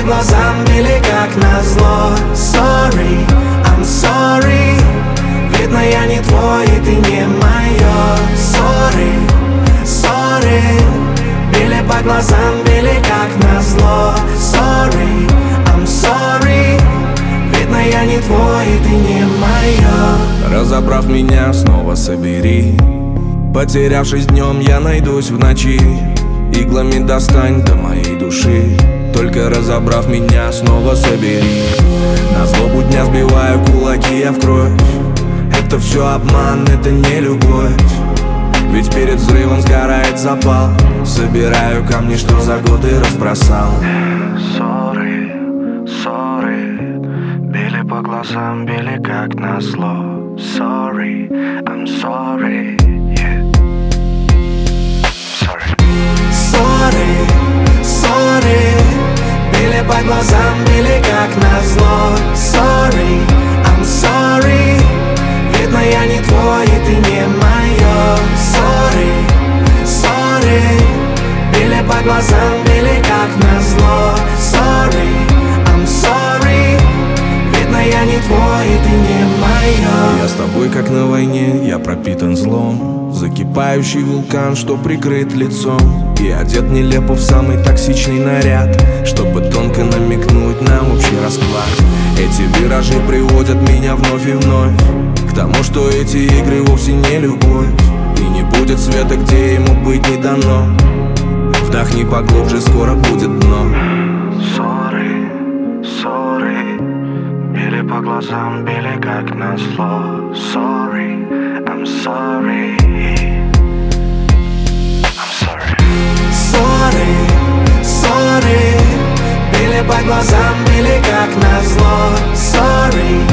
по глазам, били как назло. Sorry, I'm sorry. Видно я не твой и ты не моё. Sorry, sorry. Били по глазам, били как назло. Sorry, I'm sorry. Видно я не твой и ты не моё. Разобрав меня, снова собери. Потерявшись днем, я найдусь в ночи. Иглами достань до моей души Только разобрав меня, снова собери. На злобу дня сбиваю кулаки я в кровь. Это все обман, это не любовь. Ведь перед взрывом сгорает запал. Собираю камни, что за годы разбросал. Sorry, sorry Били по глазам, били как назло. Sorry, I'm sorry по глазам, били как назло. Sorry, I'm sorry. Видно я не твой и ты не моё. Sorry, sorry. Били по глазам, били как назло. Sorry, I'm sorry. Видно я не твой и ты не моё. Я с тобой как на войне, я пропитан злом Закипающий вулкан, что прикрыт лицом. И одет нелепо в самый токсичный наряд Чтобы тонко намекнуть на общий расклад. Эти виражи приводят меня вновь и вновь К тому, что эти игры вовсе не любовь. И не будет света, где ему быть не дано. Вдохни поглубже, скоро будет дно. Sorry, sorry Били по глазам, били как назло Sorry, I'm sorry I'm sorry Sorry, sorry Били по глазам, били как назло Sorry,